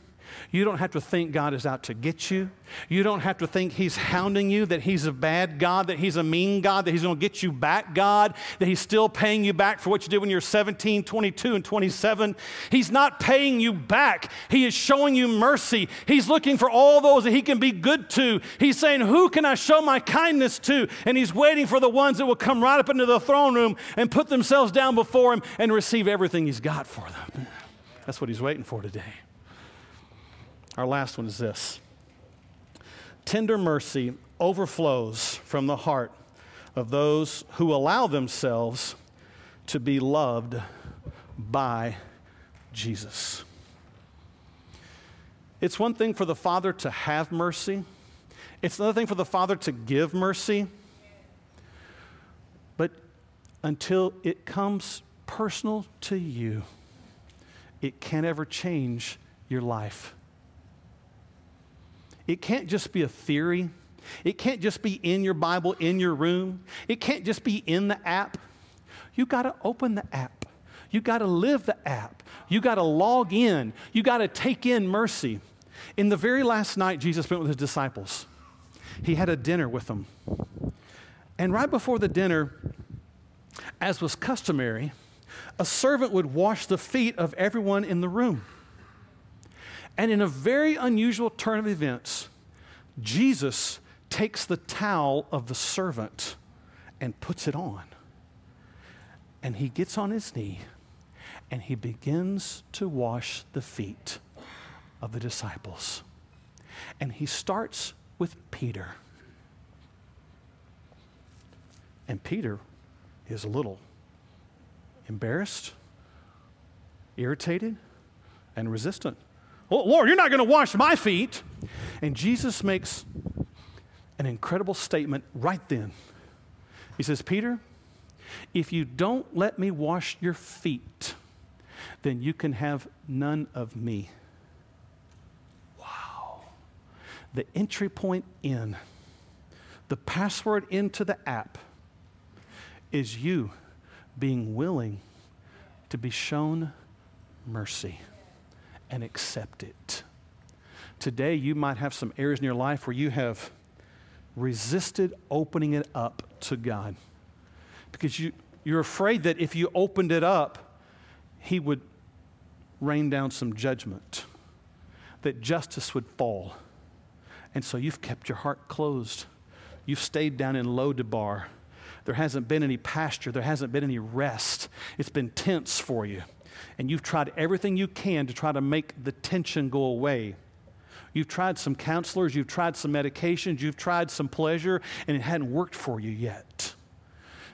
You don't have to think God is out to get you. You don't have to think He's hounding you, that He's a bad God, that He's a mean God, that He's going to get you back, God, that He's still paying you back for what you did when you're 17, 22, and 27. He's not paying you back. He is showing you mercy. He's looking for all those that He can be good to. He's saying, Who can I show my kindness to? And He's waiting for the ones that will come right up into the throne room and put themselves down before Him and receive everything He's got for them. That's what He's waiting for today. Our last one is this tender mercy overflows from the heart of those who allow themselves to be loved by Jesus. It's one thing for the Father to have mercy, it's another thing for the Father to give mercy. But until it comes personal to you, it can't ever change your life. It can't just be a theory. It can't just be in your Bible, in your room. It can't just be in the app. You got to open the app. You got to live the app. You got to log in. You got to take in mercy. In the very last night Jesus spent with his disciples, he had a dinner with them. And right before the dinner, as was customary, a servant would wash the feet of everyone in the room. And in a very unusual turn of events, Jesus takes the towel of the servant and puts it on. And he gets on his knee and he begins to wash the feet of the disciples. And he starts with Peter. And Peter is a little embarrassed, irritated, and resistant. Well, Lord, you're not going to wash my feet. And Jesus makes an incredible statement right then. He says, Peter, if you don't let me wash your feet, then you can have none of me. Wow. The entry point in, the password into the app is you being willing to be shown mercy and accept it. Today, you might have some areas in your life where you have resisted opening it up to God because you, you're afraid that if you opened it up, He would rain down some judgment, that justice would fall. And so you've kept your heart closed. You've stayed down in Lodabar. There hasn't been any pasture, there hasn't been any rest. It's been tense for you. And you've tried everything you can to try to make the tension go away. You've tried some counselors, you've tried some medications, you've tried some pleasure, and it hadn't worked for you yet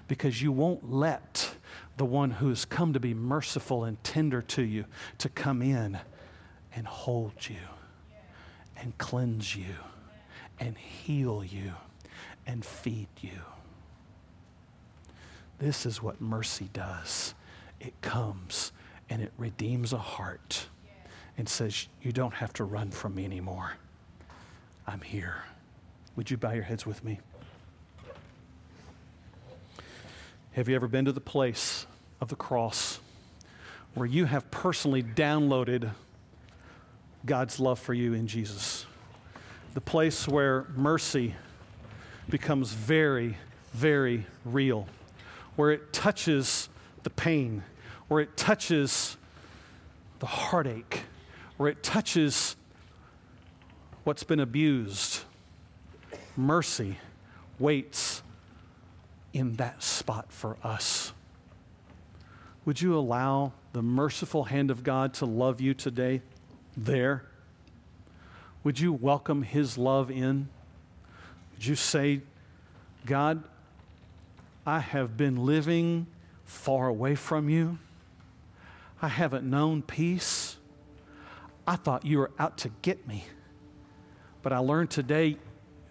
because you won't let the one who has come to be merciful and tender to you to come in and hold you and cleanse you and heal you and feed you. This is what mercy does it comes and it redeems a heart and says, You don't have to run from me anymore. I'm here. Would you bow your heads with me? Have you ever been to the place of the cross where you have personally downloaded God's love for you in Jesus? The place where mercy becomes very, very real, where it touches the pain, where it touches the heartache, where it touches what's been abused. Mercy waits in that spot for us. Would you allow the merciful hand of God to love you today there? Would you welcome His love in? Would you say, God, I have been living far away from you. I haven't known peace. I thought you were out to get me. But I learned today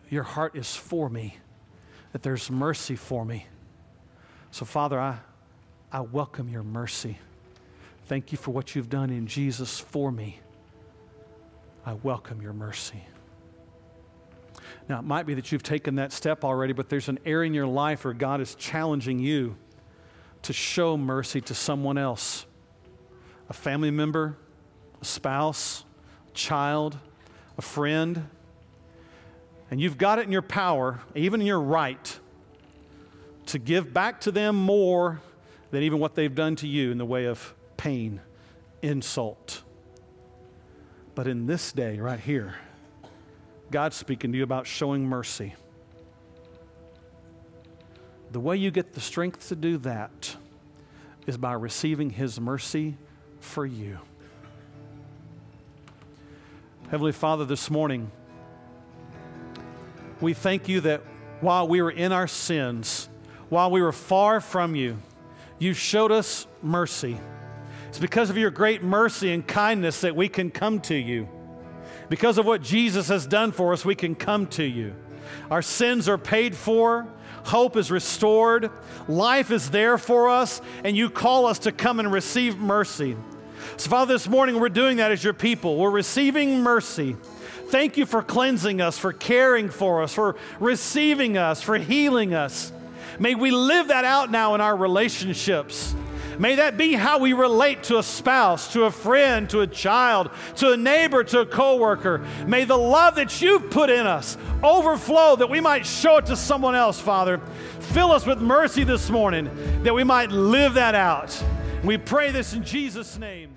your heart is for me that there's mercy for me. So, Father, I, I welcome your mercy. Thank you for what you've done in Jesus for me. I welcome your mercy. Now, it might be that you've taken that step already, but there's an area in your life where God is challenging you to show mercy to someone else a family member, a spouse, a child, a friend and you've got it in your power, even in your right, to give back to them more than even what they've done to you in the way of pain, insult. But in this day, right here, God's speaking to you about showing mercy. The way you get the strength to do that is by receiving His mercy for you. Heavenly Father, this morning, we thank you that while we were in our sins, while we were far from you, you showed us mercy. It's because of your great mercy and kindness that we can come to you. Because of what Jesus has done for us, we can come to you. Our sins are paid for, hope is restored, life is there for us, and you call us to come and receive mercy. So, Father, this morning we're doing that as your people. We're receiving mercy. Thank you for cleansing us, for caring for us, for receiving us, for healing us. May we live that out now in our relationships. May that be how we relate to a spouse, to a friend, to a child, to a neighbor, to a coworker. May the love that you've put in us overflow that we might show it to someone else, Father. Fill us with mercy this morning that we might live that out. We pray this in Jesus' name.